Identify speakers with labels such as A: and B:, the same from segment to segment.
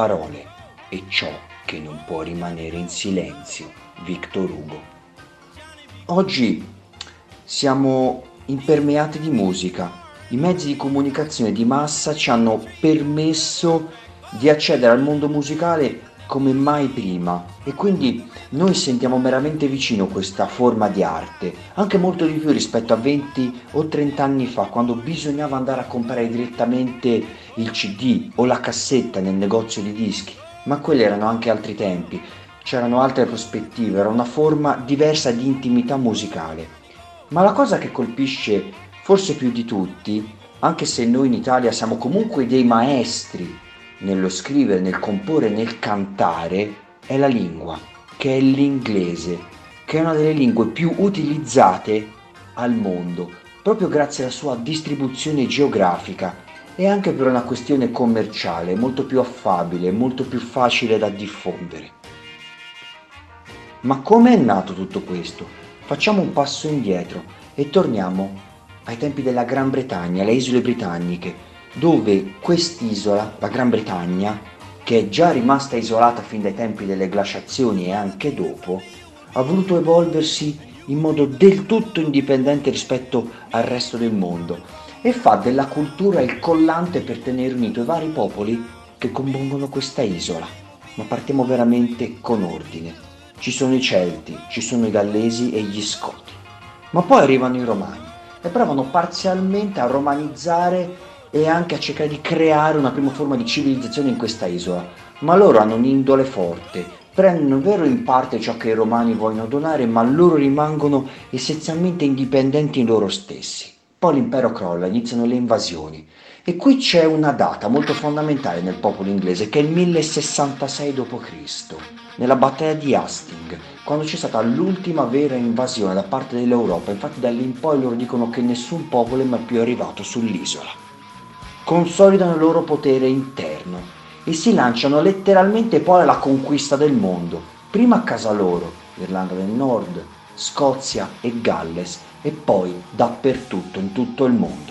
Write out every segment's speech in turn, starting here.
A: Parole e ciò che non può rimanere in silenzio. Victor Hugo. Oggi siamo impermeati di musica. I mezzi di comunicazione di massa ci hanno permesso di accedere al mondo musicale come mai prima e quindi noi sentiamo veramente vicino questa forma di arte, anche molto di più rispetto a 20 o 30 anni fa, quando bisognava andare a comprare direttamente il CD o la cassetta nel negozio di dischi. Ma quelli erano anche altri tempi, c'erano altre prospettive, era una forma diversa di intimità musicale. Ma la cosa che colpisce forse più di tutti, anche se noi in Italia siamo comunque dei maestri nello scrivere, nel comporre, nel cantare è la lingua, che è l'inglese, che è una delle lingue più utilizzate al mondo, proprio grazie alla sua distribuzione geografica e anche per una questione commerciale molto più affabile, molto più facile da diffondere. Ma come è nato tutto questo? Facciamo un passo indietro e torniamo ai tempi della Gran Bretagna, le isole britanniche, dove quest'isola, la Gran Bretagna, che è già rimasta isolata fin dai tempi delle glaciazioni e anche dopo, ha voluto evolversi in modo del tutto indipendente rispetto al resto del mondo e fa della cultura il collante per tenere unito i vari popoli che compongono questa isola. Ma partiamo veramente con ordine. Ci sono i Celti, ci sono i Gallesi e gli Scoti. Ma poi arrivano i Romani e provano parzialmente a romanizzare e anche a cercare di creare una prima forma di civilizzazione in questa isola, ma loro hanno un'indole forte, prendono vero in parte ciò che i romani vogliono donare, ma loro rimangono essenzialmente indipendenti in loro stessi. Poi l'impero crolla, iniziano le invasioni. E qui c'è una data molto fondamentale nel popolo inglese, che è il 1066 d.C., nella battaglia di Hastings, quando c'è stata l'ultima vera invasione da parte dell'Europa. Infatti da lì in poi loro dicono che nessun popolo è mai più arrivato sull'isola consolidano il loro potere interno e si lanciano letteralmente poi alla conquista del mondo, prima a casa loro, Irlanda del Nord, Scozia e Galles, e poi dappertutto in tutto il mondo.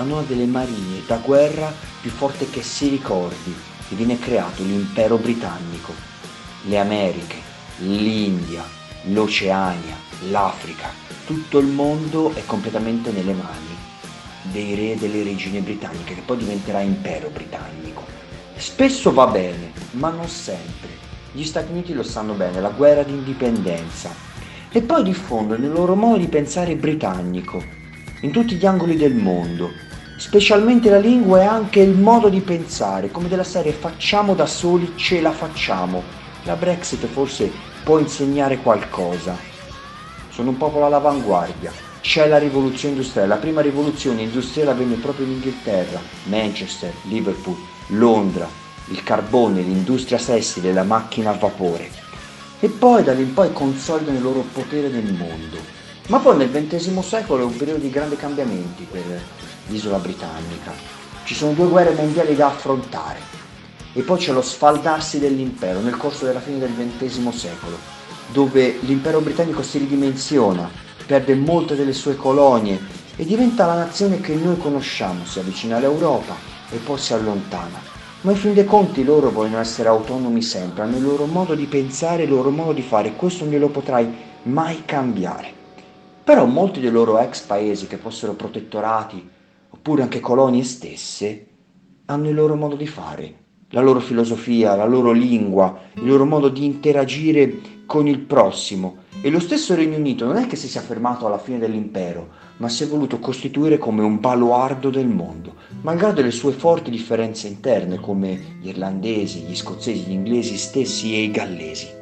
A: A una delle marine da guerra più forte che si ricordi, che viene creato l'impero britannico. Le Americhe, l'India, l'Oceania, l'Africa, tutto il mondo è completamente nelle mani dei re e delle regine britanniche, che poi diventerà impero britannico. Spesso va bene, ma non sempre. Gli Stati Uniti lo sanno bene, la guerra d'indipendenza. E poi diffondono il loro modo di pensare britannico in tutti gli angoli del mondo, specialmente la lingua e anche il modo di pensare, come della serie facciamo da soli, ce la facciamo. La Brexit forse può insegnare qualcosa. Sono un popolo all'avanguardia. C'è la rivoluzione industriale, la prima rivoluzione industriale avvenne proprio in Inghilterra, Manchester, Liverpool, Londra, il carbone, l'industria tessile, la macchina a vapore. E poi da lì in poi consolidano il loro potere nel mondo. Ma poi nel XX secolo è un periodo di grandi cambiamenti per l'isola britannica. Ci sono due guerre mondiali da affrontare. E poi c'è lo sfaldarsi dell'impero nel corso della fine del XX secolo, dove l'impero britannico si ridimensiona, perde molte delle sue colonie e diventa la nazione che noi conosciamo, si avvicina all'Europa e poi si allontana. Ma in fin dei conti loro vogliono essere autonomi sempre, hanno il loro modo di pensare, il loro modo di fare, questo non glielo potrai mai cambiare. Però molti dei loro ex paesi che fossero protettorati, oppure anche colonie stesse, hanno il loro modo di fare, la loro filosofia, la loro lingua, il loro modo di interagire con il prossimo. E lo stesso Regno Unito non è che si sia fermato alla fine dell'impero, ma si è voluto costituire come un baluardo del mondo, malgrado le sue forti differenze interne come gli irlandesi, gli scozzesi, gli inglesi stessi e i gallesi.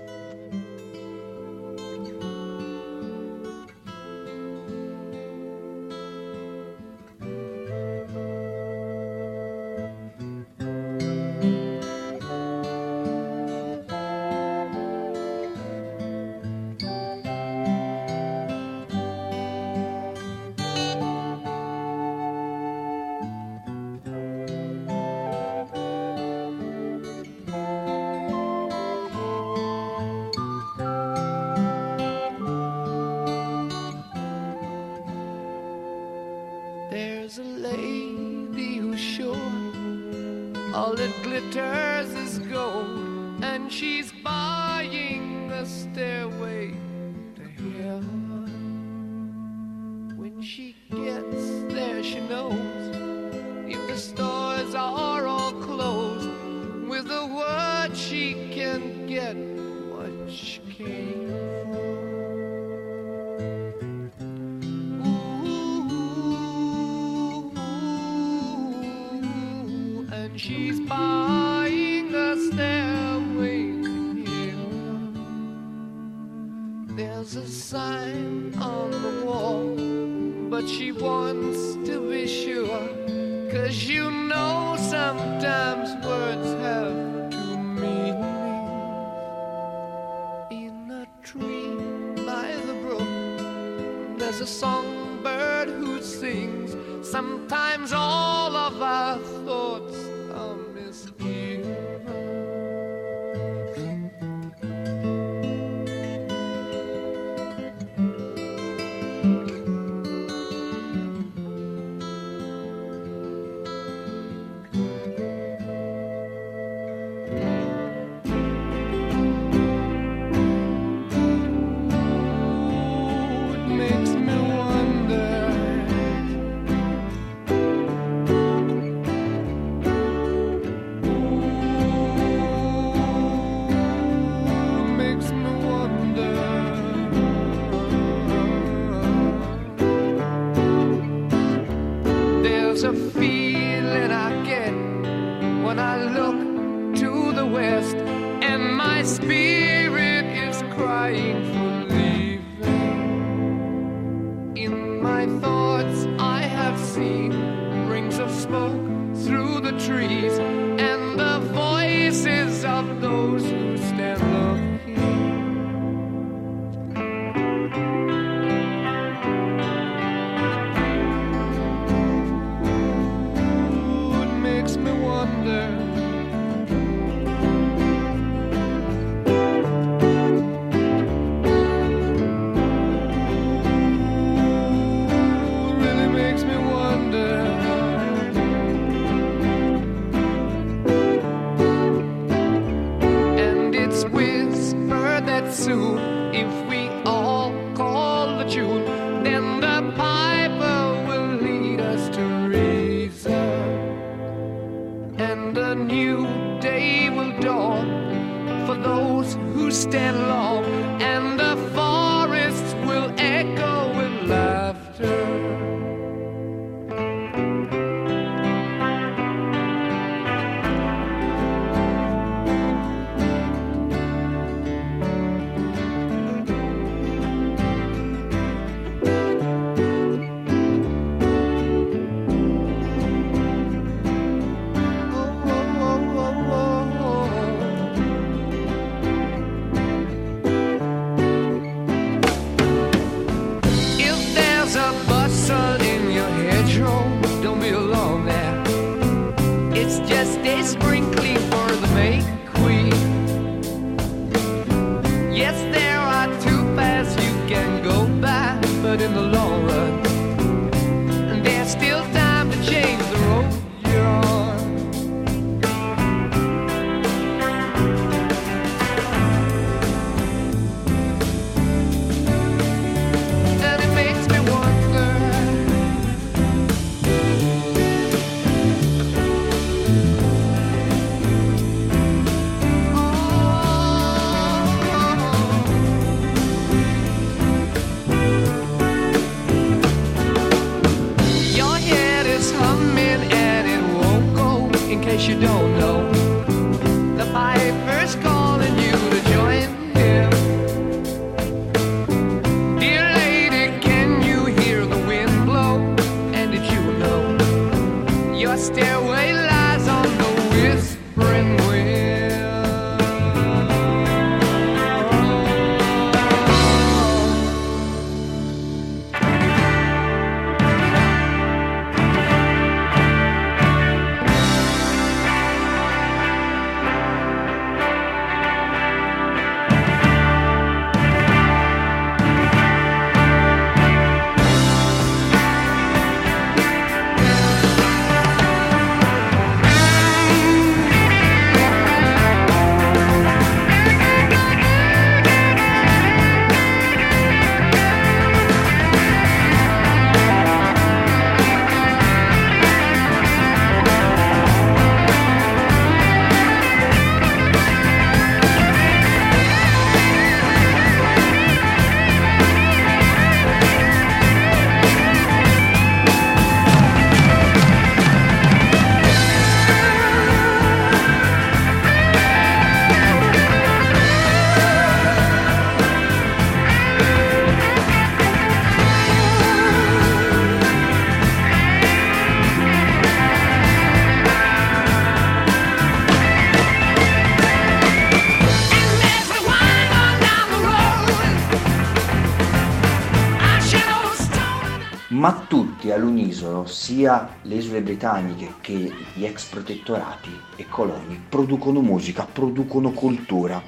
A: All'unisono, sia le isole britanniche che gli ex protettorati e coloni, producono musica, producono cultura,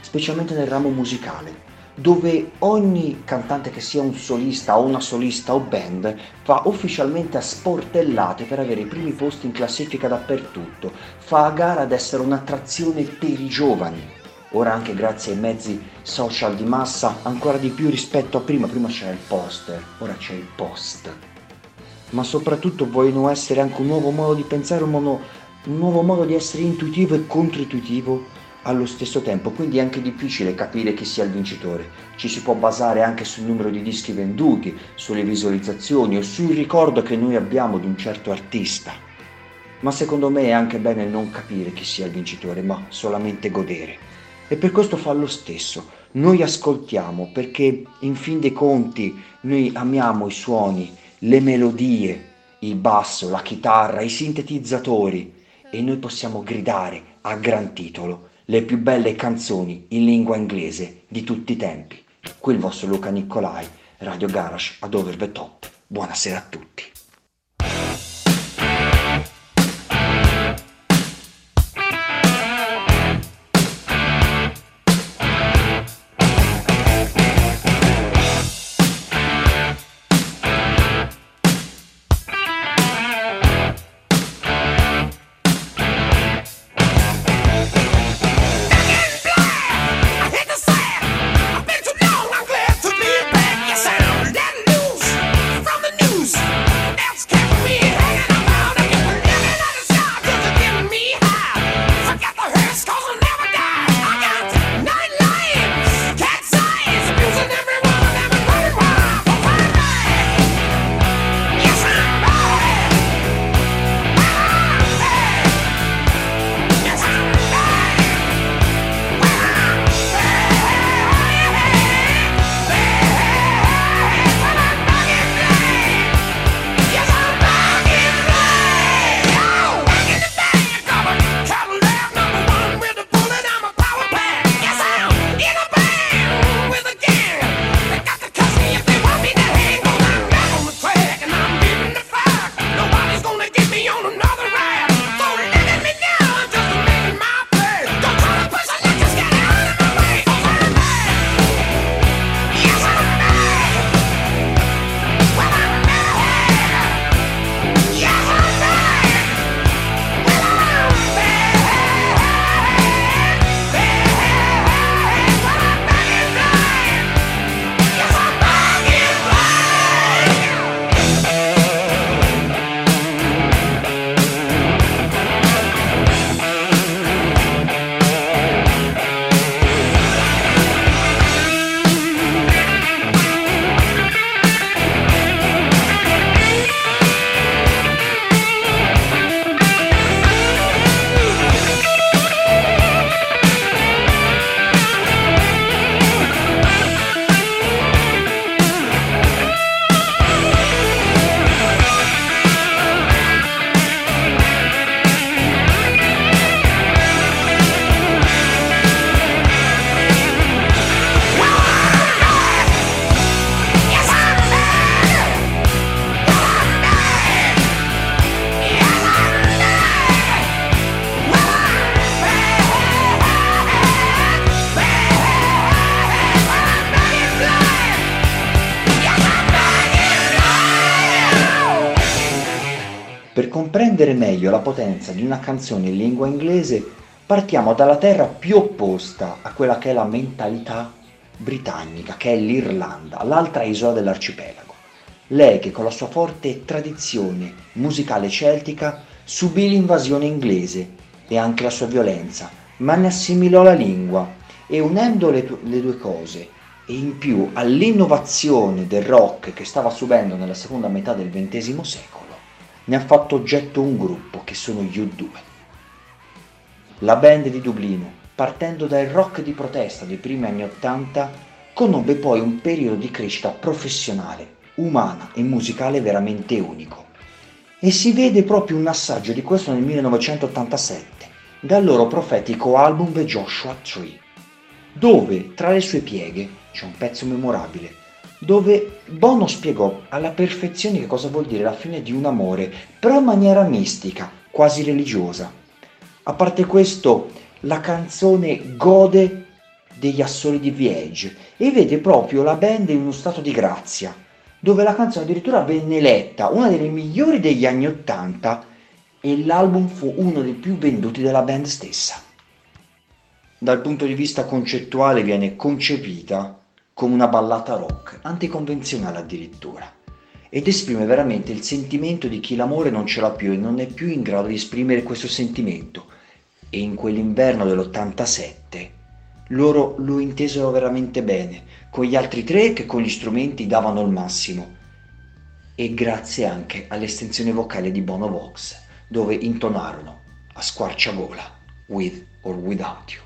A: specialmente nel ramo musicale, dove ogni cantante che sia un solista o una solista o band va ufficialmente a sportellate per avere i primi posti in classifica dappertutto, fa a gara ad essere un'attrazione per i giovani. Ora anche grazie ai mezzi social di massa, ancora di più rispetto a prima, prima c'era il poster, ora c'è il post. Ma soprattutto vogliono essere anche un nuovo modo di pensare, un, mono- un nuovo modo di essere intuitivo e controintuitivo allo stesso tempo, quindi è anche difficile capire chi sia il vincitore. Ci si può basare anche sul numero di dischi venduti, sulle visualizzazioni o sul ricordo che noi abbiamo di un certo artista. Ma secondo me è anche bene non capire chi sia il vincitore, ma solamente godere. E per questo fa lo stesso. Noi ascoltiamo perché in fin dei conti noi amiamo i suoni, le melodie, il basso, la chitarra, i sintetizzatori e noi possiamo gridare a gran titolo le più belle canzoni in lingua inglese di tutti i tempi. Qui il vostro Luca Nicolai, Radio Garage ad Over the Top. Buonasera a tutti. Meglio la potenza di una canzone in lingua inglese, partiamo dalla terra più opposta a quella che è la mentalità britannica, che è l'Irlanda, l'altra isola dell'arcipelago. Lei che con la sua forte tradizione musicale celtica subì l'invasione inglese e anche la sua violenza, ma ne assimilò la lingua e unendo le, tu- le due cose e in più all'innovazione del rock che stava subendo nella seconda metà del XX secolo, ne ha fatto oggetto un gruppo che sono gli U2. La band di Dublino, partendo dal rock di protesta dei primi anni Ottanta, conobbe poi un periodo di crescita professionale, umana e musicale veramente unico. E si vede proprio un assaggio di questo nel 1987, dal loro profetico album The Joshua Tree, dove tra le sue pieghe c'è un pezzo memorabile, dove Bono spiegò alla perfezione che cosa vuol dire la fine di un amore, però in maniera mistica, quasi religiosa. A parte questo, la canzone gode degli assoli di Viege e vede proprio la band in uno stato di grazia, dove la canzone addirittura venne eletta una delle migliori degli anni Ottanta e l'album fu uno dei più venduti della band stessa. Dal punto di vista concettuale viene concepita come una ballata rock, anticonvenzionale addirittura, ed esprime veramente il sentimento di chi l'amore non ce l'ha più e non è più in grado di esprimere questo sentimento. E in quell'inverno dell'87 loro lo intesero veramente bene, con gli altri tre che con gli strumenti davano il massimo. E grazie anche all'estensione vocale di Bono Vox, dove intonarono a squarciagola With or Without You.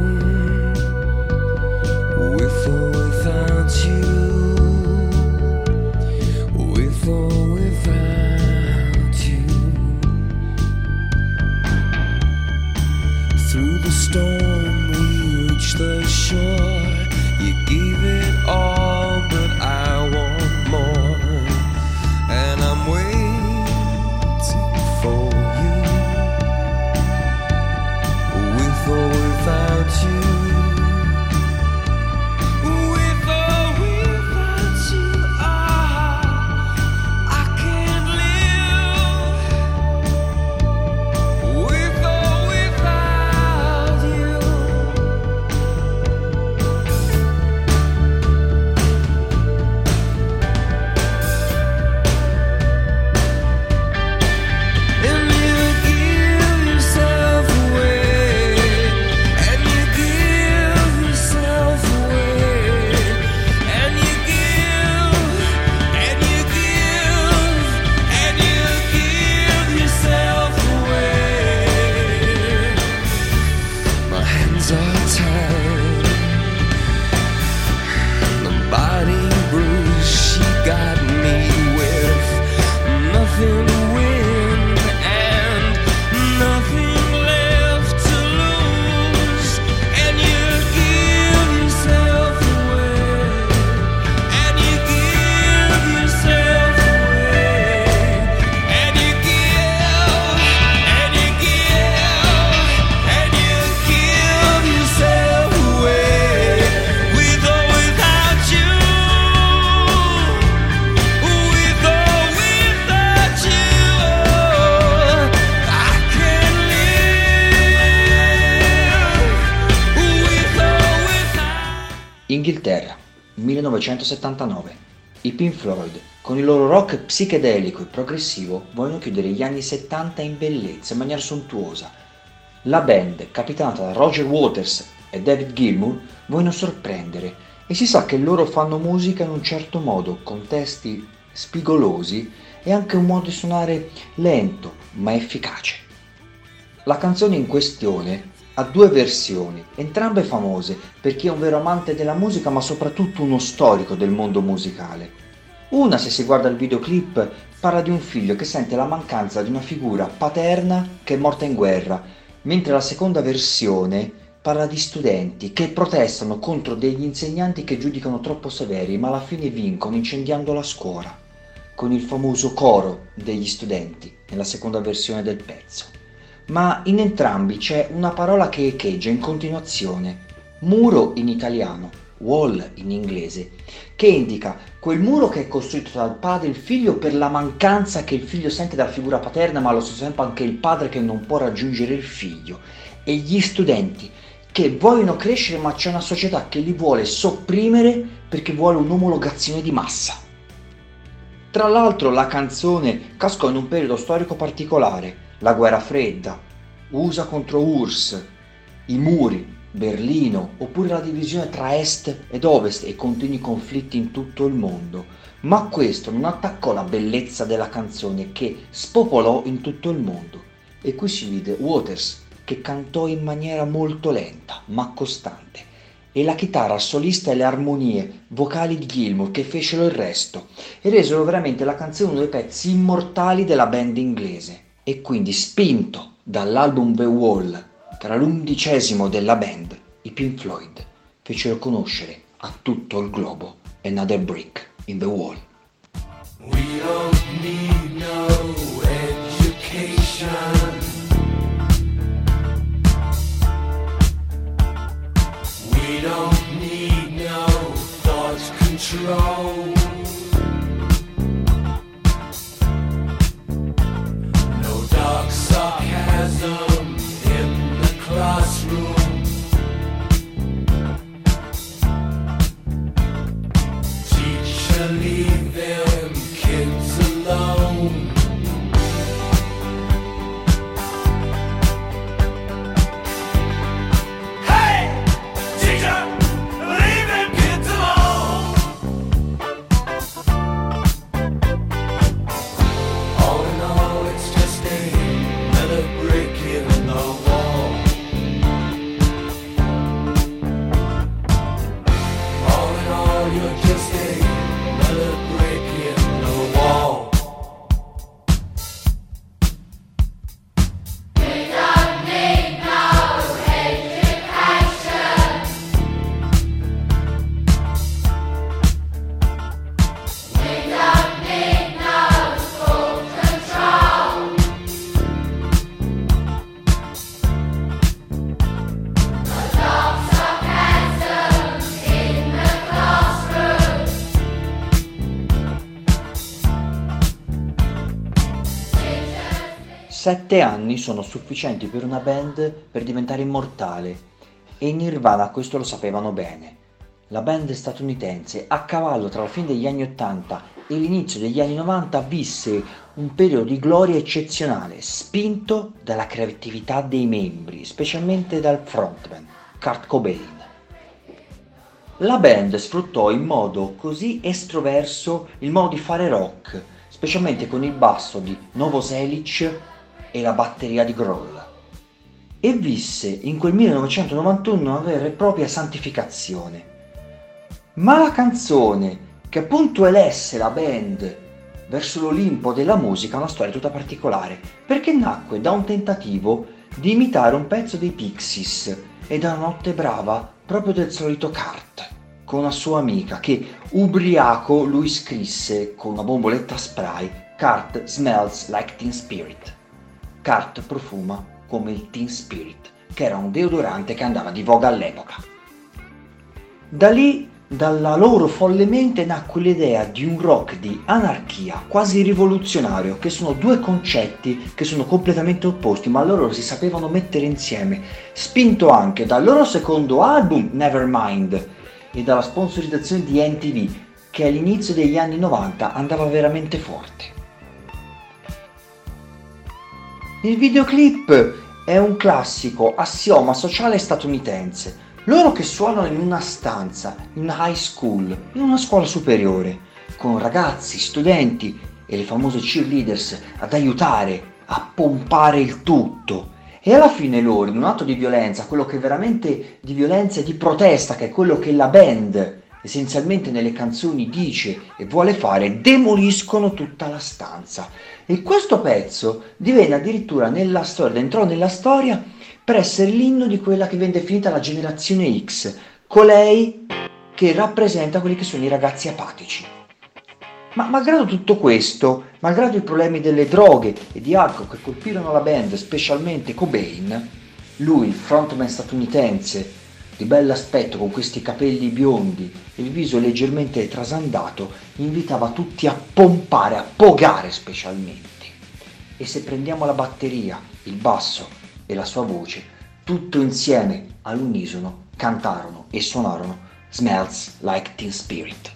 B: Without
A: 1979. I Pink Floyd, con il loro rock psichedelico e progressivo, vogliono chiudere gli anni 70 in bellezza, in maniera sontuosa. La band, capitanata da Roger Waters e David Gilmour, vogliono sorprendere e si sa che loro fanno musica in un certo modo, con testi spigolosi e anche un modo di suonare lento ma efficace. La canzone in questione ha due versioni, entrambe famose per chi è un vero amante della musica ma soprattutto uno storico del mondo musicale. Una, se si guarda il videoclip, parla di un figlio che sente la mancanza di una figura paterna che è morta in guerra, mentre la seconda versione parla di studenti che protestano contro degli insegnanti che giudicano troppo severi, ma alla fine vincono incendiando la scuola, con il famoso coro degli studenti nella seconda versione del pezzo. Ma in entrambi c'è una parola che echeggia in continuazione, muro in italiano, wall in inglese, che indica quel muro che è costruito dal padre e il figlio per la mancanza che il figlio sente dalla figura paterna, ma allo stesso tempo anche il padre che non può raggiungere il figlio, e gli studenti che vogliono crescere ma c'è una società che li vuole sopprimere perché vuole un'omologazione di massa. Tra l'altro la canzone cascò in un periodo storico particolare, la guerra fredda, USA contro URSS, i muri, Berlino, oppure la divisione tra est ed ovest e continui conflitti in tutto il mondo. Ma questo non attaccò la bellezza della canzone che spopolò in tutto il mondo. E qui si vede Waters che cantò in maniera molto lenta ma costante e la chitarra solista e le armonie vocali di Gilmour che fecero il resto e resero veramente la canzone uno dei pezzi immortali della band inglese e quindi spinto dall'album The Wall che era l'undicesimo della band i Pink Floyd fecero conoscere a tutto il globo Another Brick in the Wall
B: We don't need no education. We don't need no thought control. Sarcasm in the classroom.
A: Sette anni sono sufficienti per una band per diventare immortale e i Nirvana questo lo sapevano bene. La band statunitense, a cavallo tra la fine degli anni 80 e l'inizio degli anni 90, visse un periodo di gloria eccezionale, spinto dalla creatività dei membri, specialmente dal frontman, Kurt Cobain. La band sfruttò in modo così estroverso il modo di fare rock, specialmente con il basso di Novoselic e la batteria di Grohl. E visse in quel 1991 una vera e propria santificazione. Ma la canzone che appunto elesse la band verso l'Olimpo della musica ha una storia tutta particolare, perché nacque da un tentativo di imitare un pezzo dei Pixies e da una notte brava proprio del solito Kurt con una sua amica che ubriaco lui scrisse con una bomboletta spray Kurt smells like teen spirit. Kurt profuma come il teen spirit, che era un deodorante che andava di voga all'epoca. Da lì, dalla loro folle mente, nacque l'idea di un rock di anarchia quasi rivoluzionario, che sono due concetti che sono completamente opposti, ma loro si sapevano mettere insieme, spinto anche dal loro secondo album Nevermind e dalla sponsorizzazione di NTV, che all'inizio degli anni 90 andava veramente forte. Il videoclip è un classico assioma sociale statunitense. Loro che suonano in una stanza, in una high school, in una scuola superiore, con ragazzi, studenti e le famose cheerleaders ad aiutare, a pompare il tutto. E alla fine loro, in un atto di violenza, quello che veramente di violenza e di protesta, che è quello che la band essenzialmente nelle canzoni dice e vuole fare, demoliscono tutta la stanza. E questo pezzo divenne addirittura nella storia, entrò nella storia per essere l'inno di quella che viene definita la generazione X, colei che rappresenta quelli che sono i ragazzi apatici. Ma malgrado tutto questo, malgrado i problemi delle droghe e di alcol che colpirono la band, specialmente Cobain, lui, il frontman statunitense, di bell'aspetto con questi capelli biondi e il viso leggermente trasandato, invitava tutti a pompare, a pogare specialmente. E se prendiamo la batteria, il basso e la sua voce, tutto insieme all'unisono cantarono e suonarono Smells Like Teen Spirit.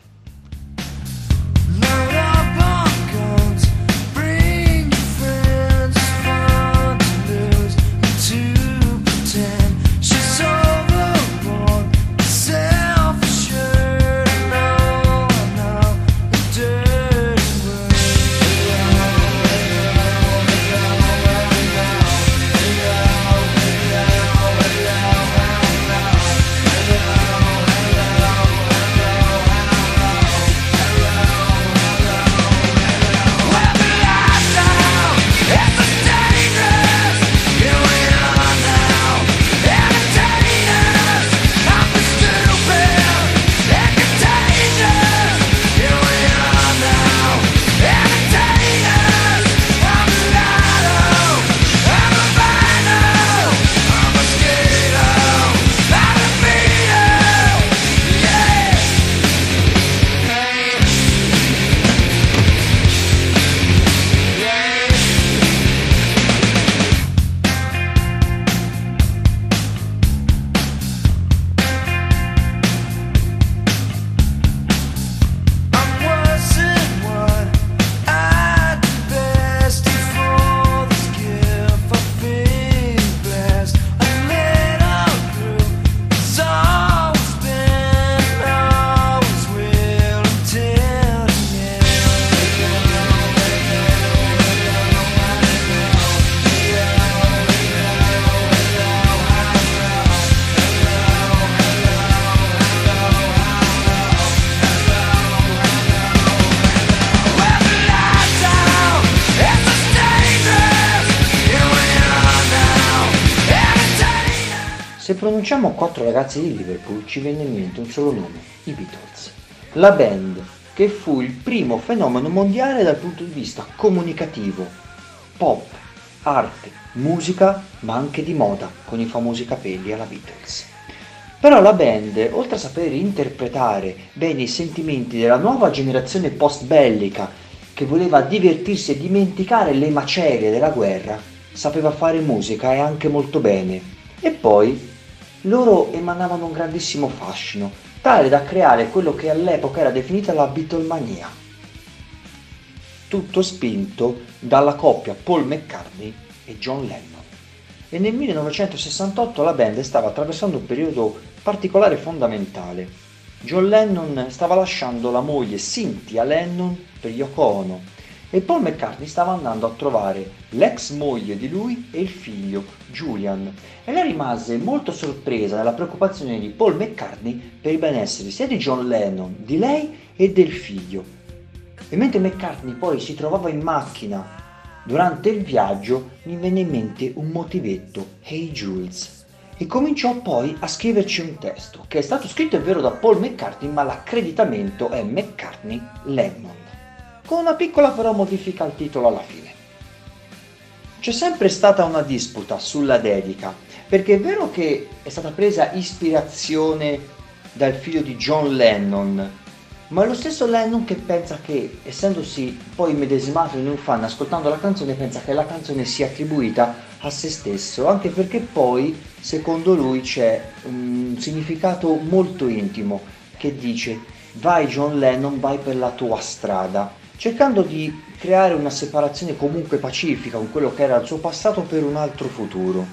A: Se pronunciamo quattro ragazzi di Liverpool ci viene in mente un solo nome, i Beatles. La band che fu il primo fenomeno mondiale dal punto di vista comunicativo, pop, arte, musica, ma anche di moda, con i famosi capelli alla Beatles. Però la band, oltre a saper interpretare bene i sentimenti della nuova generazione post-bellica che voleva divertirsi e dimenticare le macerie della guerra, sapeva fare musica e anche molto bene. E poi loro emanavano un grandissimo fascino, tale da creare quello che all'epoca era definita la Beatlemania. Tutto spinto dalla coppia Paul McCartney e John Lennon. E nel 1968 la band stava attraversando un periodo particolare e fondamentale. John Lennon stava lasciando la moglie Cynthia Lennon per Yoko Ono e Paul McCartney stava andando a trovare l'ex moglie di lui e il figlio Julian. E lei rimase molto sorpresa dalla preoccupazione di Paul McCartney per il benessere sia di John Lennon, di lei e del figlio. E mentre McCartney poi si trovava in macchina durante il viaggio, gli venne in mente un motivetto, Hey Jules, e cominciò poi a scriverci un testo, che è stato scritto è vero da Paul McCartney, ma l'accreditamento è McCartney Lennon, con una piccola però modifica al titolo alla fine. C'è sempre stata una disputa sulla dedica, perché è vero che è stata presa ispirazione dal figlio di John Lennon, ma è lo stesso Lennon che pensa che, essendosi poi medesimato in un fan ascoltando la canzone, pensa che la canzone sia attribuita a se stesso, anche perché poi, secondo lui, c'è un significato molto intimo che dice vai John Lennon, vai per la tua strada, cercando di creare una separazione comunque pacifica con quello che era il suo passato per un altro futuro.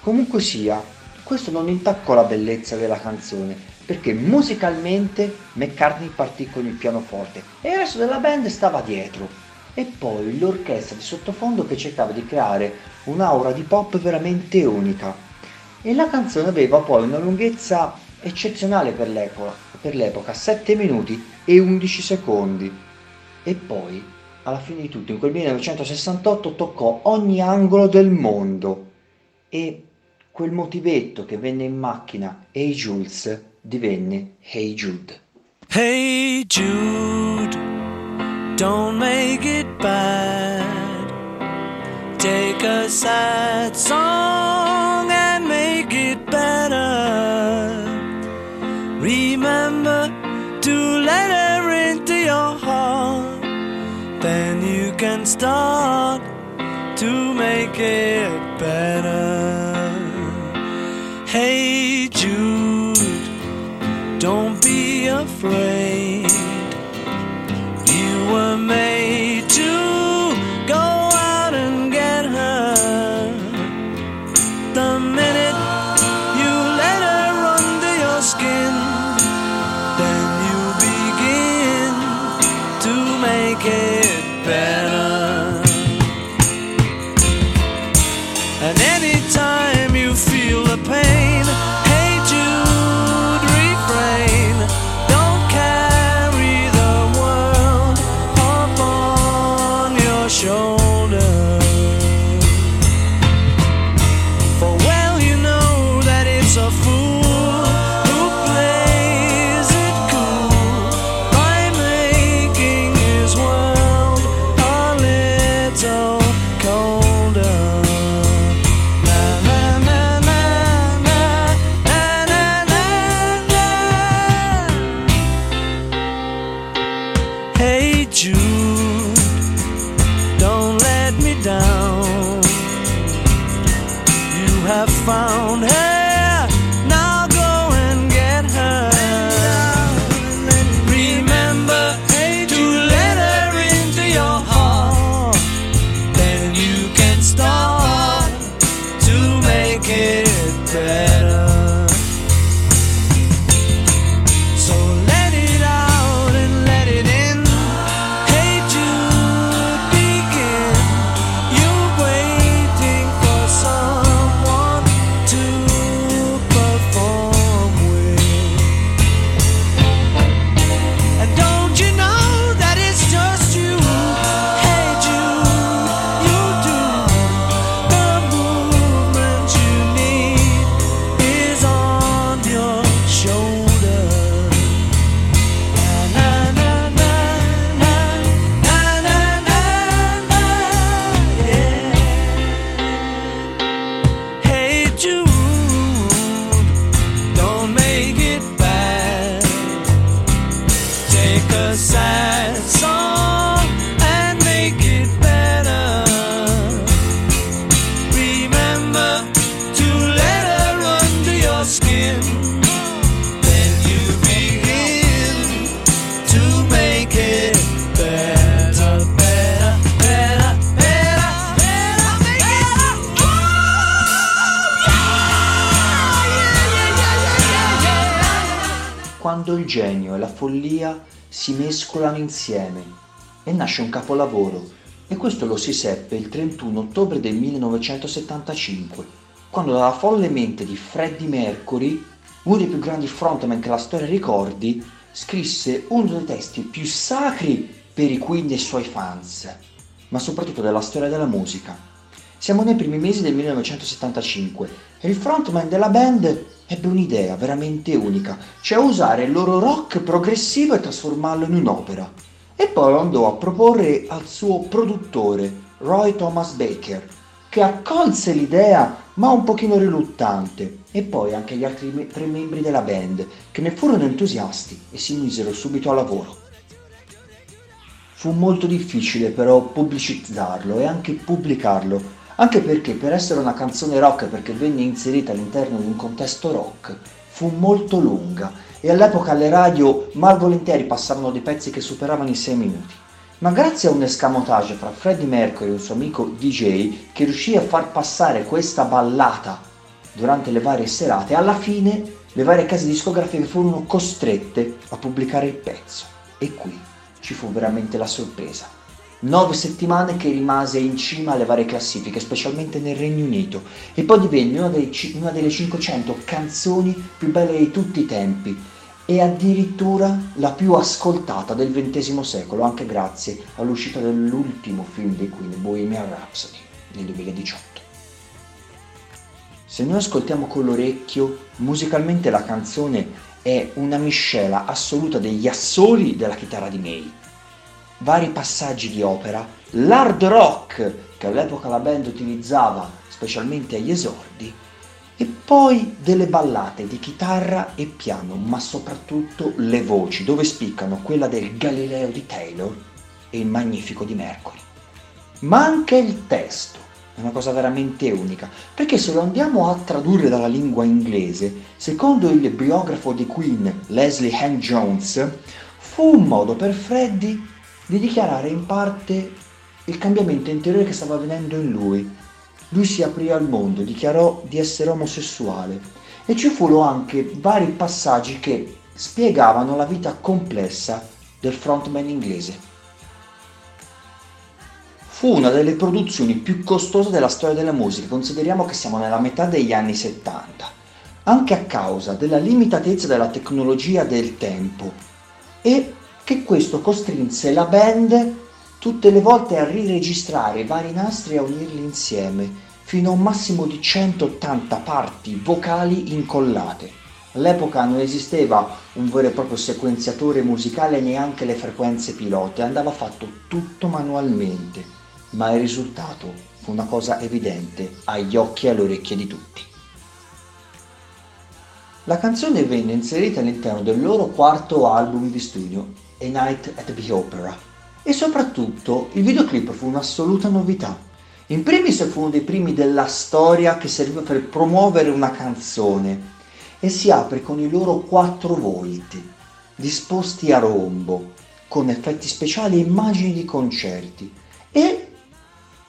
A: Comunque sia, questo non intaccò la bellezza della canzone, perché musicalmente McCartney partì con il pianoforte e il resto della band stava dietro. E poi l'orchestra di sottofondo che cercava di creare un'aura di pop veramente unica. E la canzone aveva poi una lunghezza eccezionale per l'epoca, per l'epoca 7 minuti e 11 secondi. E poi, alla fine di tutto, in quel 1968 toccò ogni angolo del mondo e quel motivetto che venne in macchina Hey Jules divenne Hey Jude.
B: Hey Jude, don't make it bad. Take a sad song and make it better. Remember to start to make it better. Hey Jude. Don't be afraid. You were made
A: mescolano insieme e nasce un capolavoro e questo lo si seppe il 31 ottobre del 1975 quando dalla folle mente di Freddie Mercury uno dei più grandi frontman che la storia ricordi scrisse uno dei testi più sacri per i Queen e i suoi fans ma soprattutto della storia della musica. Siamo nei primi mesi del 1975 e il frontman della band ebbe un'idea veramente unica, cioè usare il loro rock progressivo e trasformarlo in un'opera. E poi lo andò a proporre al suo produttore, Roy Thomas Baker, che accolse l'idea ma un pochino riluttante, e poi anche gli altri me- tre membri della band, che ne furono entusiasti e si misero subito al lavoro. Fu molto difficile però pubblicizzarlo e anche pubblicarlo, anche perché per essere una canzone rock, perché venne inserita all'interno di un contesto rock, fu molto lunga e all'epoca alle radio malvolentieri passavano dei pezzi che superavano i 6 minuti. Ma grazie a un escamotage fra Freddie Mercury e un suo amico DJ che riuscì a far passare questa ballata durante le varie serate, alla fine le varie case discografiche furono costrette a pubblicare il pezzo. E qui ci fu veramente la sorpresa. Nove settimane che rimase in cima alle varie classifiche, specialmente nel Regno Unito, e poi divenne una, dei una delle 500 canzoni più belle di tutti i tempi. E addirittura la più ascoltata del XX secolo, anche grazie all'uscita dell'ultimo film dei Queen, Bohemian Rhapsody, nel 2018. Se noi ascoltiamo con l'orecchio, musicalmente la canzone è una miscela assoluta degli assoli della chitarra di May, vari passaggi di opera, l'hard rock che all'epoca la band utilizzava specialmente agli esordi, e poi delle ballate di chitarra e piano, ma soprattutto le voci, dove spiccano quella del Galileo di Taylor e il Magnifico di Mercury. Ma anche il testo è una cosa veramente unica, perché se lo andiamo a tradurre dalla lingua inglese, secondo il biografo di Queen, Leslie Hank Jones, fu un modo per Freddie di dichiarare in parte il cambiamento interiore che stava avvenendo in lui. Lui si aprì al mondo, dichiarò di essere omosessuale e ci furono anche vari passaggi che spiegavano la vita complessa del frontman inglese. Fu una delle produzioni più costose della storia della musica, consideriamo che siamo nella metà degli anni 70, anche a causa della limitatezza della tecnologia del tempo e che questo costrinse la band tutte le volte a riregistrare vari nastri e a unirli insieme, fino a un massimo di 180 parti vocali incollate. All'epoca non esisteva un vero e proprio sequenziatore musicale neanche le frequenze pilote, andava fatto tutto manualmente, ma il risultato fu una cosa evidente agli occhi e alle orecchie di tutti. La canzone venne inserita all'interno del loro quarto album di studio, A Night at the Opera, e soprattutto il videoclip fu un'assoluta novità. In primis fu uno dei primi della storia che serviva per promuovere una canzone e si apre con i loro quattro volti, disposti a rombo, con effetti speciali e immagini di concerti. E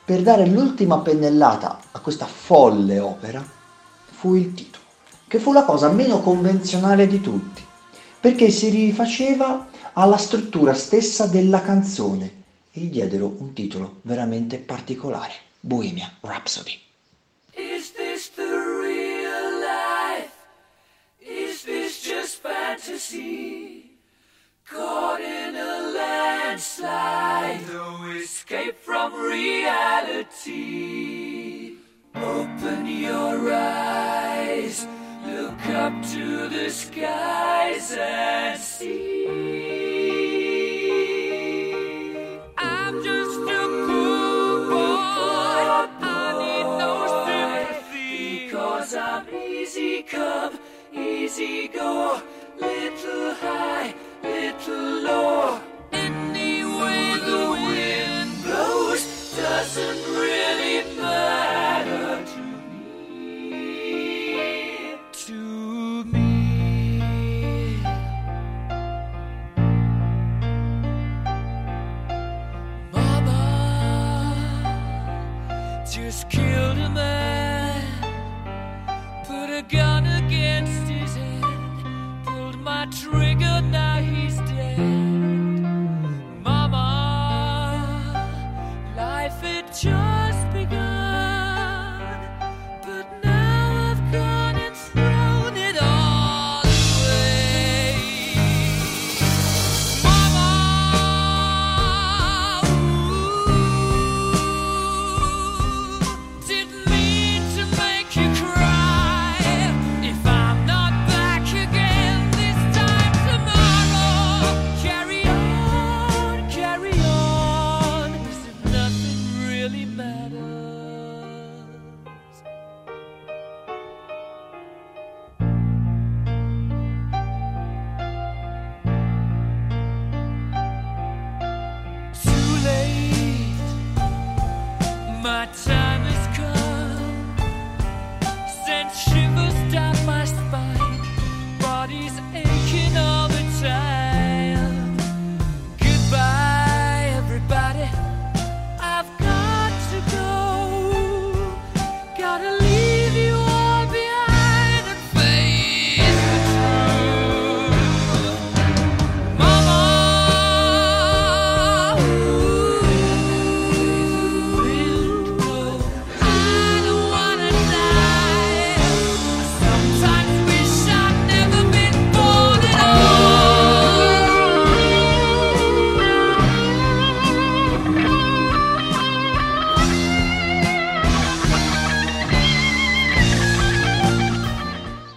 A: per dare l'ultima pennellata a questa folle opera fu il titolo, che fu la cosa meno convenzionale di tutti, perché si rifaceva alla struttura stessa della canzone e gli diedero un titolo veramente particolare, Bohemian Rhapsody.
C: Is this the real life? Is this just fantasy? Caught in a landslide, no escape from reality. Open your eyes, look up to the skies and see. Come, easy go. Little high,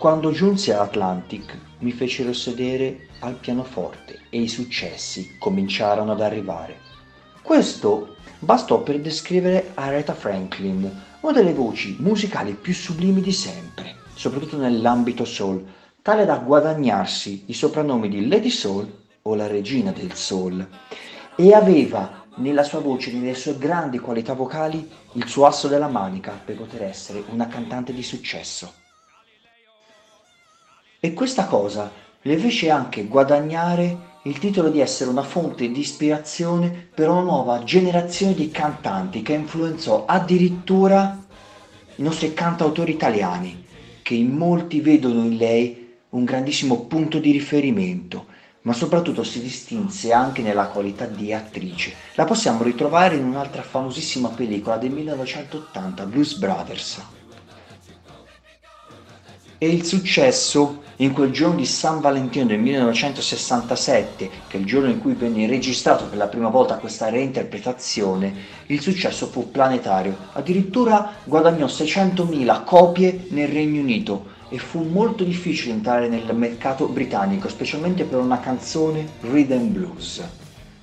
A: Quando giunsi all'Atlantic mi fecero sedere al pianoforte e i successi cominciarono ad arrivare. Questo bastò per descrivere Aretha Franklin, una delle voci musicali più sublimi di sempre, soprattutto nell'ambito soul, tale da guadagnarsi i soprannomi di Lady Soul o la regina del soul. E aveva nella sua voce, nelle sue grandi qualità vocali, il suo asso della manica per poter essere una cantante di successo. E questa cosa le fece anche guadagnare il titolo di essere una fonte di ispirazione per una nuova generazione di cantanti che influenzò addirittura i nostri cantautori italiani, che in molti vedono in lei un grandissimo punto di riferimento, ma soprattutto si distinse anche nella qualità di attrice. La possiamo ritrovare in un'altra famosissima pellicola del 1980, Blues Brothers. E il successo in quel giorno di San Valentino del 1967, che è il giorno in cui venne registrato per la prima volta questa reinterpretazione, il successo fu planetario. Addirittura guadagnò 600.000 copie nel Regno Unito e fu molto difficile entrare nel mercato britannico, specialmente per una canzone rhythm blues.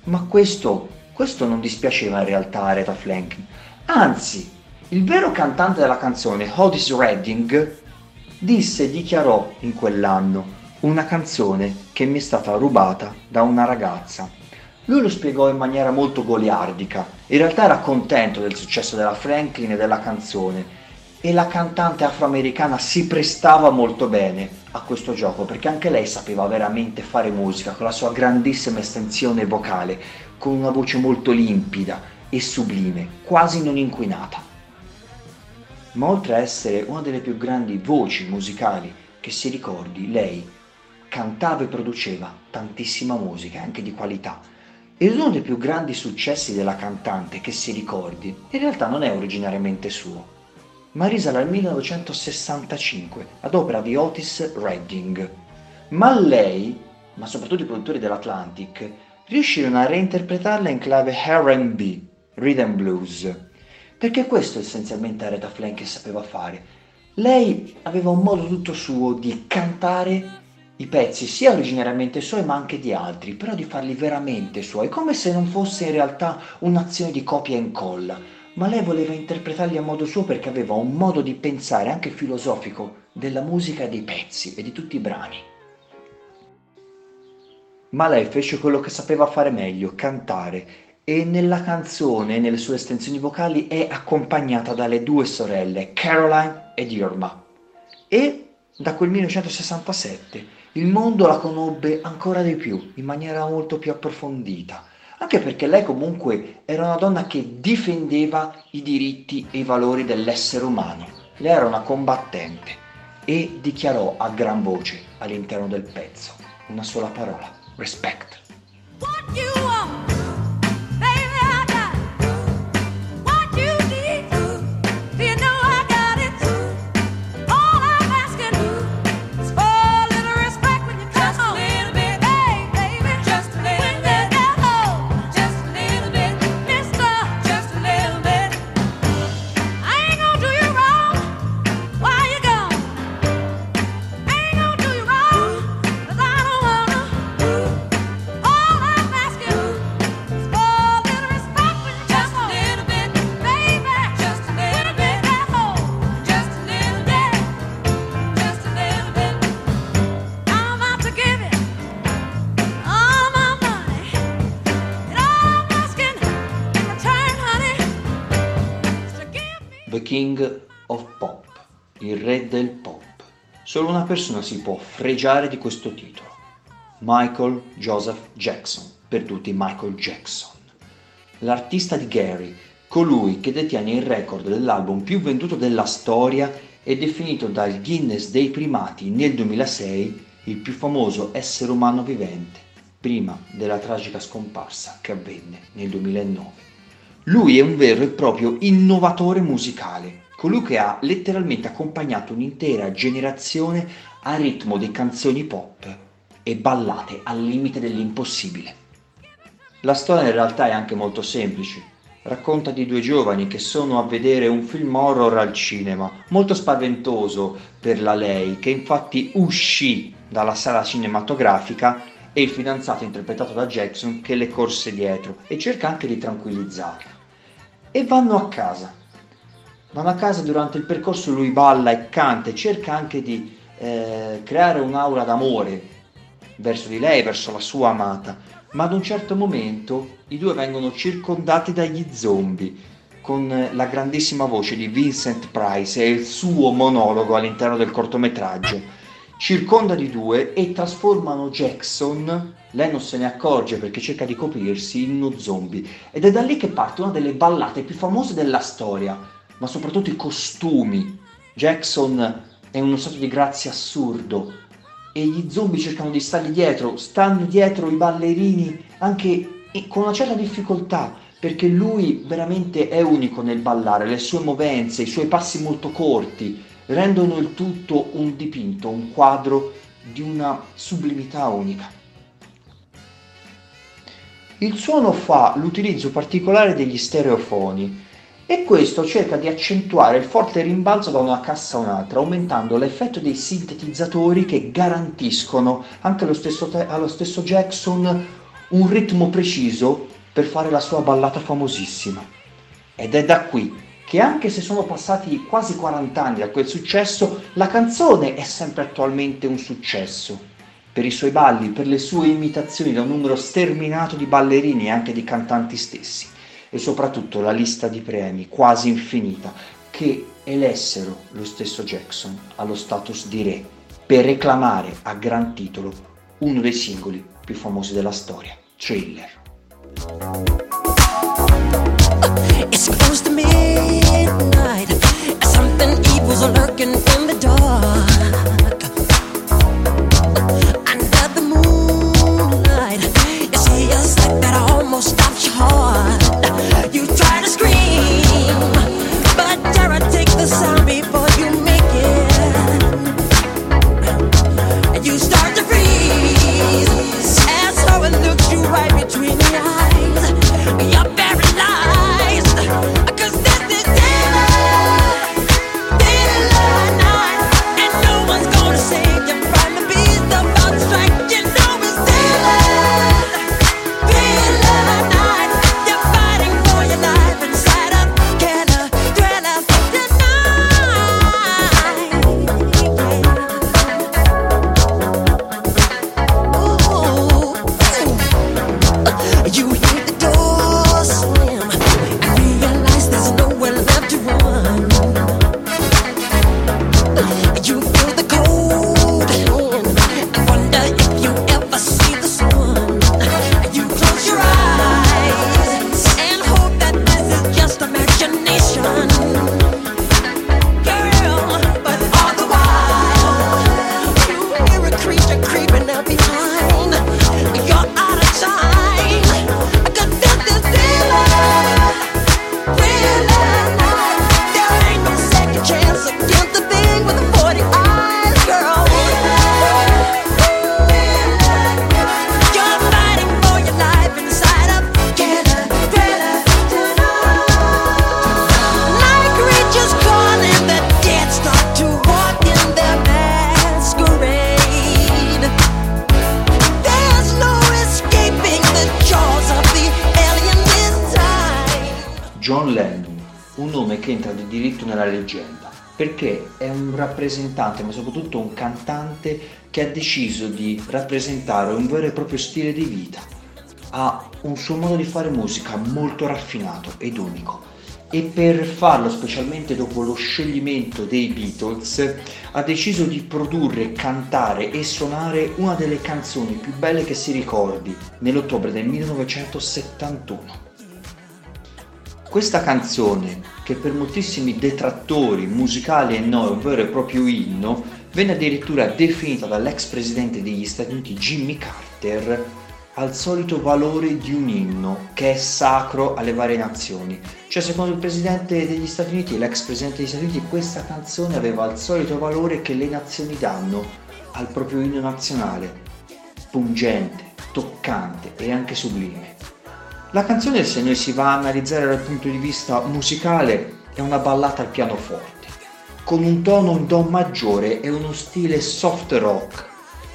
A: Ma questo, questo non dispiaceva in realtà a Aretha Franklin. Anzi, il vero cantante della canzone, Otis Redding, disse e dichiarò in quell'anno una canzone che mi è stata rubata da una ragazza. Lui lo spiegò in maniera molto goliardica. In realtà era contento del successo della Franklin e della canzone e la cantante afroamericana si prestava molto bene a questo gioco perché anche lei sapeva veramente fare musica con la sua grandissima estensione vocale, con una voce molto limpida e sublime, quasi non inquinata. Ma oltre a essere una delle più grandi voci musicali che si ricordi, lei cantava e produceva tantissima musica, anche di qualità. E uno dei più grandi successi della cantante che si ricordi, in realtà non è originariamente suo, ma risale al 1965 ad opera di Otis Redding. Ma lei, ma soprattutto i produttori dell'Atlantic, riuscirono a reinterpretarla in clave R&B, rhythm blues, perché questo essenzialmente Aretha Franklin sapeva fare. Lei aveva un modo tutto suo di cantare i pezzi sia originariamente suoi ma anche di altri, però di farli veramente suoi, come se non fosse in realtà un'azione di copia e incolla, ma lei voleva interpretarli a modo suo perché aveva un modo di pensare anche filosofico della musica e dei pezzi e di tutti i brani. Ma lei fece quello che sapeva fare meglio, cantare, e nella canzone, nelle sue estensioni vocali, è accompagnata dalle due sorelle, Caroline ed Irma. E da quel 1967 il mondo la conobbe ancora di più, in maniera molto più approfondita, anche perché lei comunque era una donna che difendeva i diritti e i valori dell'essere umano. Lei era una combattente e dichiarò a gran voce all'interno del pezzo una sola parola, respect. King of Pop, il re del pop. Solo una persona si può fregiare di questo titolo. Michael Joseph Jackson, per tutti Michael Jackson. L'artista di Gary, colui che detiene il record dell'album più venduto della storia è definito dal Guinness dei primati nel 2006 il più famoso essere umano vivente, prima della tragica scomparsa che avvenne nel 2009. Lui è un vero e proprio innovatore musicale, colui che ha letteralmente accompagnato un'intera generazione al ritmo di canzoni pop e ballate al limite dell'impossibile. La storia in realtà è anche molto semplice. racconta di due giovani che sono a vedere un film horror al cinema, molto spaventoso per la lei, che infatti uscì dalla sala cinematografica e il fidanzato interpretato da Jackson che le corse dietro e cerca anche di tranquillizzarla. E vanno a casa. Vanno a casa durante il percorso lui balla e canta e cerca anche di eh, creare un'aura d'amore verso di lei, verso la sua amata, ma ad un certo momento i due vengono circondati dagli zombie con eh, la grandissima voce di Vincent Price e il suo monologo all'interno del cortometraggio. Circonda di due e trasformano Jackson, lei non se ne accorge perché cerca di coprirsi, in uno zombie. Ed è da lì che parte una delle ballate più famose della storia, ma soprattutto i costumi. Jackson è in uno stato di grazia assurdo e gli zombie cercano di stargli dietro, stanno dietro i ballerini anche con una certa difficoltà perché lui veramente è unico nel ballare, le sue movenze, i suoi passi molto corti rendono il tutto un dipinto, un quadro di una sublimità unica. Il suono fa l'utilizzo particolare degli stereofoni e questo cerca di accentuare il forte rimbalzo da una cassa a un'altra, aumentando l'effetto dei sintetizzatori che garantiscono anche allo stesso, te- allo stesso Jackson un ritmo preciso per fare la sua ballata famosissima. Ed è da qui che anche se sono passati quasi 40 anni da quel successo, la canzone è sempre attualmente un successo. Per i suoi balli, per le sue imitazioni da un numero sterminato di ballerini e anche di cantanti stessi. E soprattutto la lista di premi, quasi infinita, che elessero lo stesso Jackson allo status di re, per reclamare a gran titolo uno dei singoli più famosi della storia, Thriller.
D: It's close to midnight. Lurking in the dark.
A: Che entra di diritto nella leggenda, perché è un rappresentante, ma soprattutto un cantante che ha deciso di rappresentare un vero e proprio stile di vita. Ha un suo modo di fare musica molto raffinato ed unico. E per farlo, specialmente dopo lo scioglimento dei Beatles, ha deciso di produrre, cantare e suonare una delle canzoni più belle che si ricordi nell'ottobre del 1971. Questa canzone, che per moltissimi detrattori musicali e no è un vero e proprio inno, venne addirittura definita dall'ex presidente degli Stati Uniti Jimmy Carter al solito valore di un inno che è sacro alle varie nazioni. Cioè, secondo il presidente degli Stati Uniti, l'ex presidente degli Stati Uniti, questa canzone aveva il solito valore che le nazioni danno al proprio inno nazionale, pungente, toccante e anche sublime. La canzone, se noi si va a analizzare dal punto di vista musicale, è una ballata al pianoforte, con un tono in do maggiore e uno stile soft rock.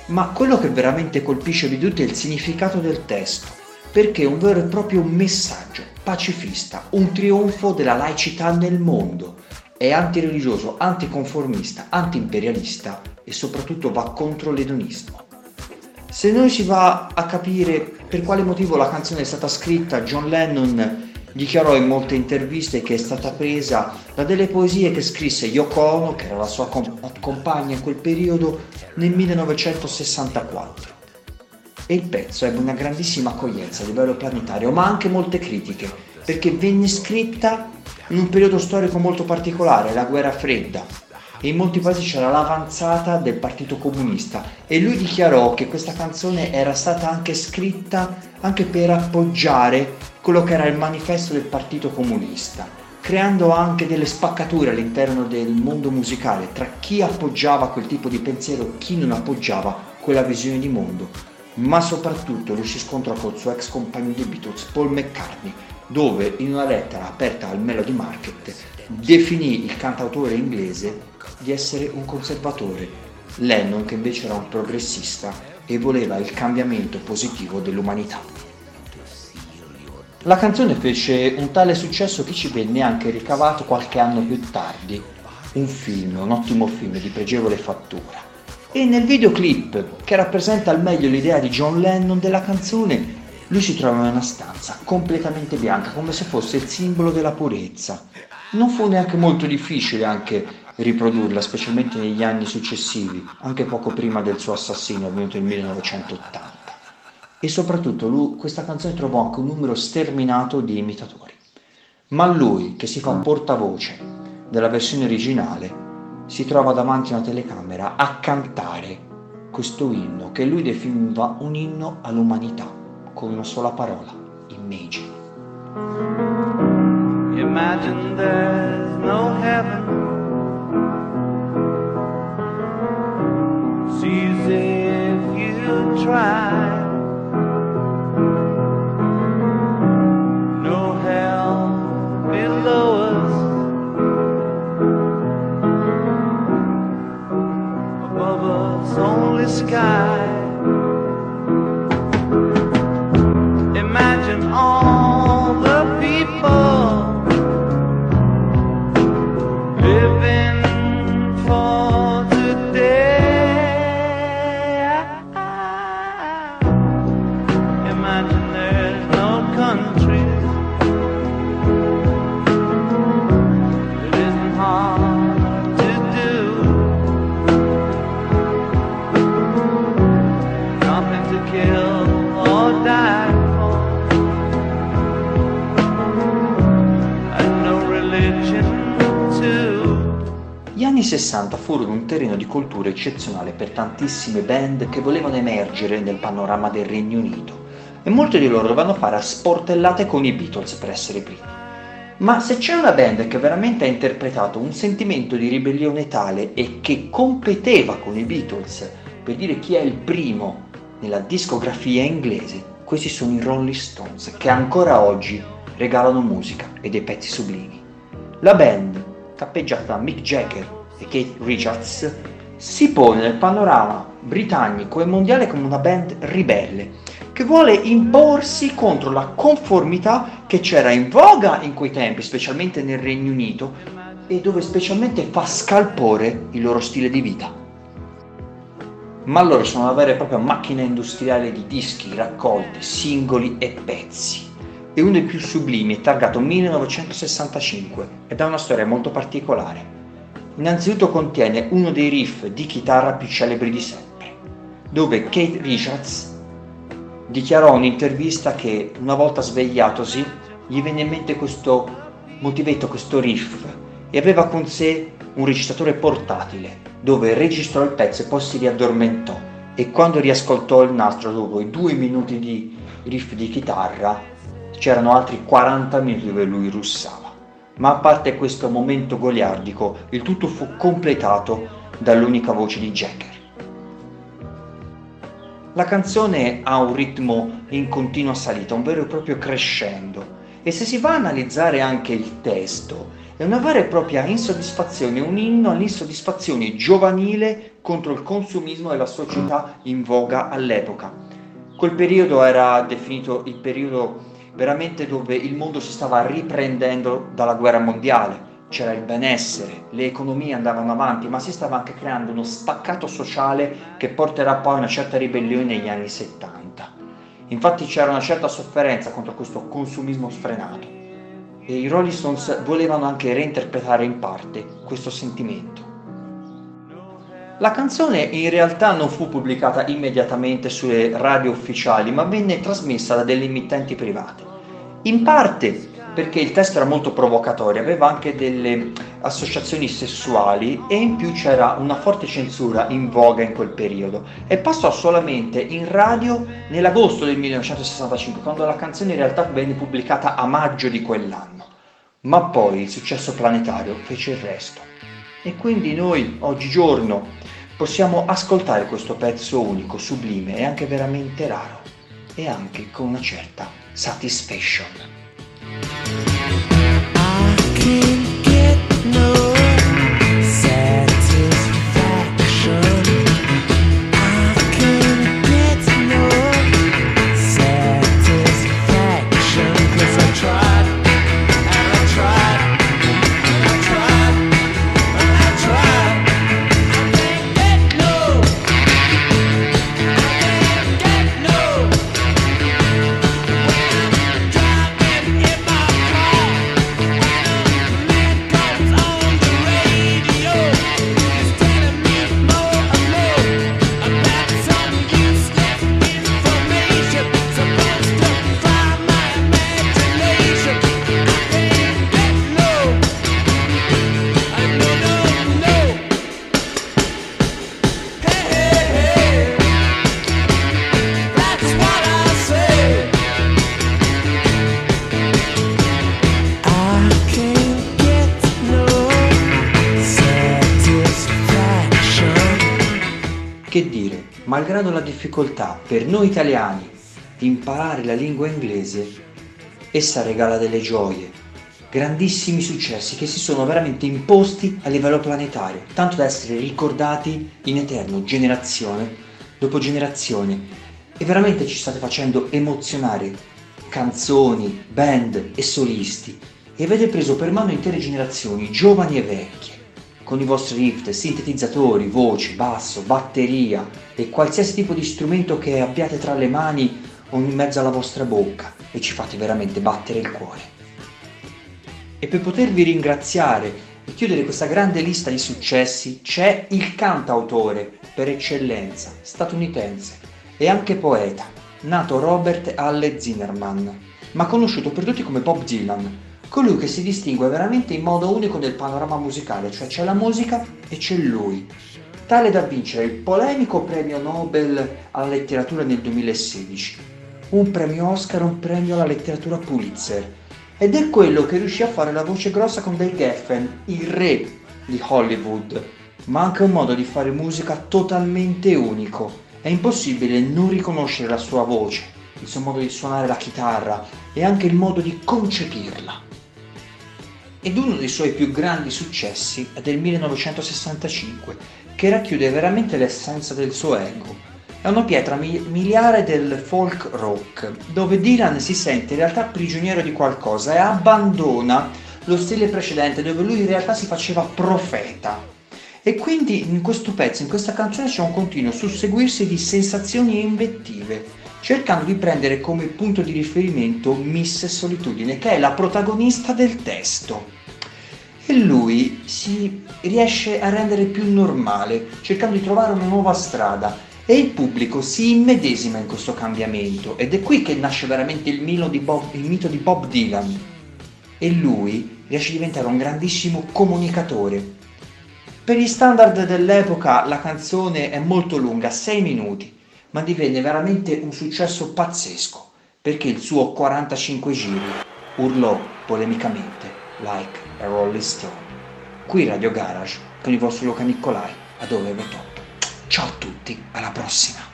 A: Ma quello che veramente colpisce di tutti è il significato del testo, perché è un vero e proprio messaggio pacifista, un trionfo della laicità nel mondo. È antireligioso, anticonformista, antiimperialista e soprattutto va contro l'edonismo. Se noi si va a capire per quale motivo la canzone è stata scritta, John Lennon dichiarò in molte interviste che è stata presa da delle poesie che scrisse Yoko Ono, che era la sua com- compagna in quel periodo, nel 1964. E il pezzo ebbe una grandissima accoglienza a livello planetario, ma anche molte critiche, perché venne scritta in un periodo storico molto particolare, la guerra fredda, e in molti paesi c'era l'avanzata del Partito Comunista e lui dichiarò che questa canzone era stata anche scritta anche per appoggiare quello che era il manifesto del Partito Comunista, creando anche delle spaccature all'interno del mondo musicale tra chi appoggiava quel tipo di pensiero e chi non appoggiava quella visione di mondo. Ma soprattutto lui si scontrò col suo ex compagno di Beatles, Paul McCartney, dove in una lettera aperta al Melody Market definì il cantautore inglese di essere un conservatore, Lennon che invece era un progressista e voleva il cambiamento positivo dell'umanità. La canzone fece un tale successo che ci venne anche ricavato qualche anno più tardi un film, un ottimo film di pregevole fattura. E nel videoclip, che rappresenta al meglio l'idea di John Lennon della canzone, lui si trova in una stanza completamente bianca, come se fosse il simbolo della purezza. Non fu neanche molto difficile anche riprodurla, specialmente negli anni successivi, anche poco prima del suo assassinio, avvenuto nel 1980. E soprattutto lui, questa canzone trovò anche un numero sterminato di imitatori. Ma lui, che si fa un portavoce della versione originale, si trova davanti a una telecamera a cantare questo inno che lui definiva un inno all'umanità, con una sola parola, Imagine.
E: Imagine there's no heaven. Sees if you try. No hell below us. Above us, only sky. Imagine all the people to kill or die for. And no religion too.
A: Gli anni 60 furono un terreno di cultura eccezionale per tantissime band che volevano emergere nel panorama del Regno Unito e molti di loro dovevano fare a sportellate con i Beatles per essere primi. Ma se c'è una band che veramente ha interpretato un sentimento di ribellione tale e che competeva con i Beatles per dire chi è il primo nella discografia inglese, questi sono i Rolling Stones che ancora oggi regalano musica e dei pezzi sublimi. La band, cappeggiata da Mick Jagger e Kate Richards, si pone nel panorama britannico e mondiale come una band ribelle che vuole imporsi contro la conformità che c'era in voga in quei tempi, specialmente nel Regno Unito, e dove specialmente fa scalpore il loro stile di vita. Ma loro sono una vera e propria macchina industriale di dischi, raccolte, singoli e pezzi. E uno dei più sublimi è targato 1965 ed ha una storia molto particolare. Innanzitutto contiene uno dei riff di chitarra più celebri di sempre, dove Kate Richards dichiarò in un'intervista che una volta svegliatosi gli venne in mente questo motivetto, questo riff e aveva con sé un registratore portatile dove registrò il pezzo e poi si riaddormentò e quando riascoltò il nastro dopo i due minuti di riff di chitarra c'erano altri 40 minuti dove lui russava. Ma a parte questo momento goliardico, il tutto fu completato dall'unica voce di Jagger. La canzone ha un ritmo in continua salita, un vero e proprio crescendo. E se si va a analizzare anche il testo, è una vera e propria insoddisfazione, un inno all'insoddisfazione giovanile contro il consumismo e la società in voga all'epoca. Quel periodo era definito il periodo veramente dove il mondo si stava riprendendo dalla guerra mondiale, c'era il benessere, le economie andavano avanti, ma si stava anche creando uno spaccato sociale che porterà poi a una certa ribellione negli anni 70. Infatti c'era una certa sofferenza contro questo consumismo sfrenato e i Rolling Stones volevano anche reinterpretare in parte questo sentimento. La canzone in realtà non fu pubblicata immediatamente sulle radio ufficiali, ma venne trasmessa da delle emittenti private. In parte perché il testo era molto provocatorio, aveva anche delle associazioni sessuali e in più c'era una forte censura in voga in quel periodo e passò solamente in radio nell'agosto del 1965, quando la canzone in realtà venne pubblicata a maggio di quell'anno. Ma poi il successo planetario fece il resto. E quindi noi oggigiorno possiamo ascoltare questo pezzo unico, sublime e anche veramente raro e anche con una certa satisfaction.
B: I
A: difficoltà per noi italiani di imparare la lingua inglese, essa regala delle gioie, grandissimi successi che si sono veramente imposti a livello planetario, tanto da essere ricordati in eterno, generazione dopo generazione. E veramente ci state facendo emozionare canzoni, band e solisti e avete preso per mano intere generazioni, giovani e vecchie con i vostri riff, sintetizzatori, voci, basso, batteria e qualsiasi tipo di strumento che abbiate tra le mani o in mezzo alla vostra bocca e ci fate veramente battere il cuore. E per potervi ringraziare e chiudere questa grande lista di successi c'è il cantautore per eccellenza statunitense e anche poeta, nato Robert Halle Zimmerman, ma conosciuto per tutti come Bob Dylan, colui che si distingue veramente in modo unico nel panorama musicale, cioè c'è la musica e c'è lui, tale da vincere il polemico premio Nobel alla letteratura nel 2016, un premio Oscar, un premio alla letteratura Pulitzer, ed è quello che riuscì a fare la voce grossa con Dave Geffen, il re di Hollywood, ma anche un modo di fare musica totalmente unico. È impossibile non riconoscere la sua voce, il suo modo di suonare la chitarra e anche il modo di concepirla. Ed uno dei suoi più grandi successi è del 1965, che racchiude veramente l'essenza del suo ego. È una pietra mi- miliare del folk rock, dove Dylan si sente in realtà prigioniero di qualcosa e abbandona lo stile precedente, dove lui in realtà si faceva profeta. E quindi in questo pezzo, in questa canzone c'è un continuo susseguirsi di sensazioni e invettive, cercando di prendere come punto di riferimento Miss Solitudine, che è la protagonista del testo. E lui si riesce a rendere più normale, cercando di trovare una nuova strada. E il pubblico si immedesima in questo cambiamento. Ed è qui che nasce veramente il, Bob- il mito di Bob Dylan. E lui riesce a diventare un grandissimo comunicatore. Per gli standard dell'epoca la canzone è molto lunga, 6 minuti, ma divenne veramente un successo pazzesco, perché il suo 45 giri urlò polemicamente like a Rolling Stone. Qui Radio Garage con il vostro Luca Nicolai, a dove Top. Ciao a tutti, alla prossima!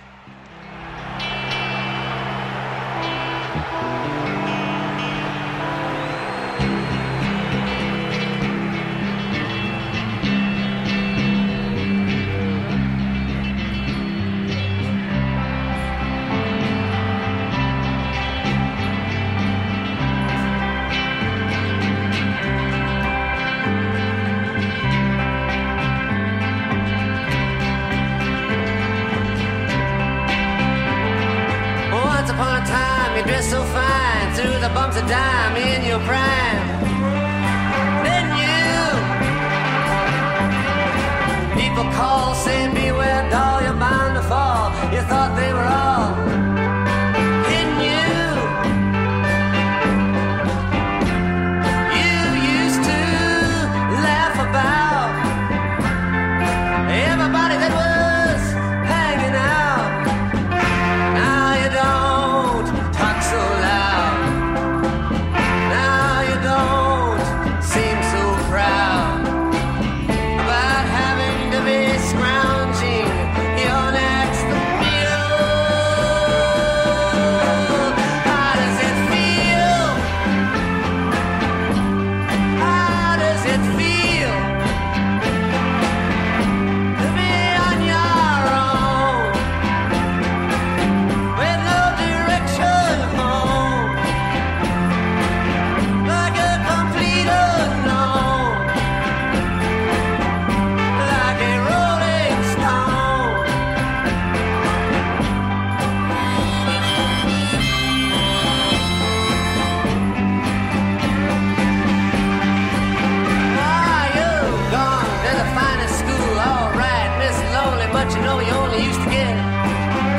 F: we only used to get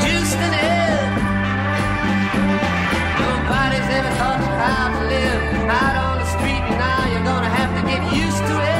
F: juiced in it. Nobody's ever taught you how to live out on the street, now you're gonna have to get used to it.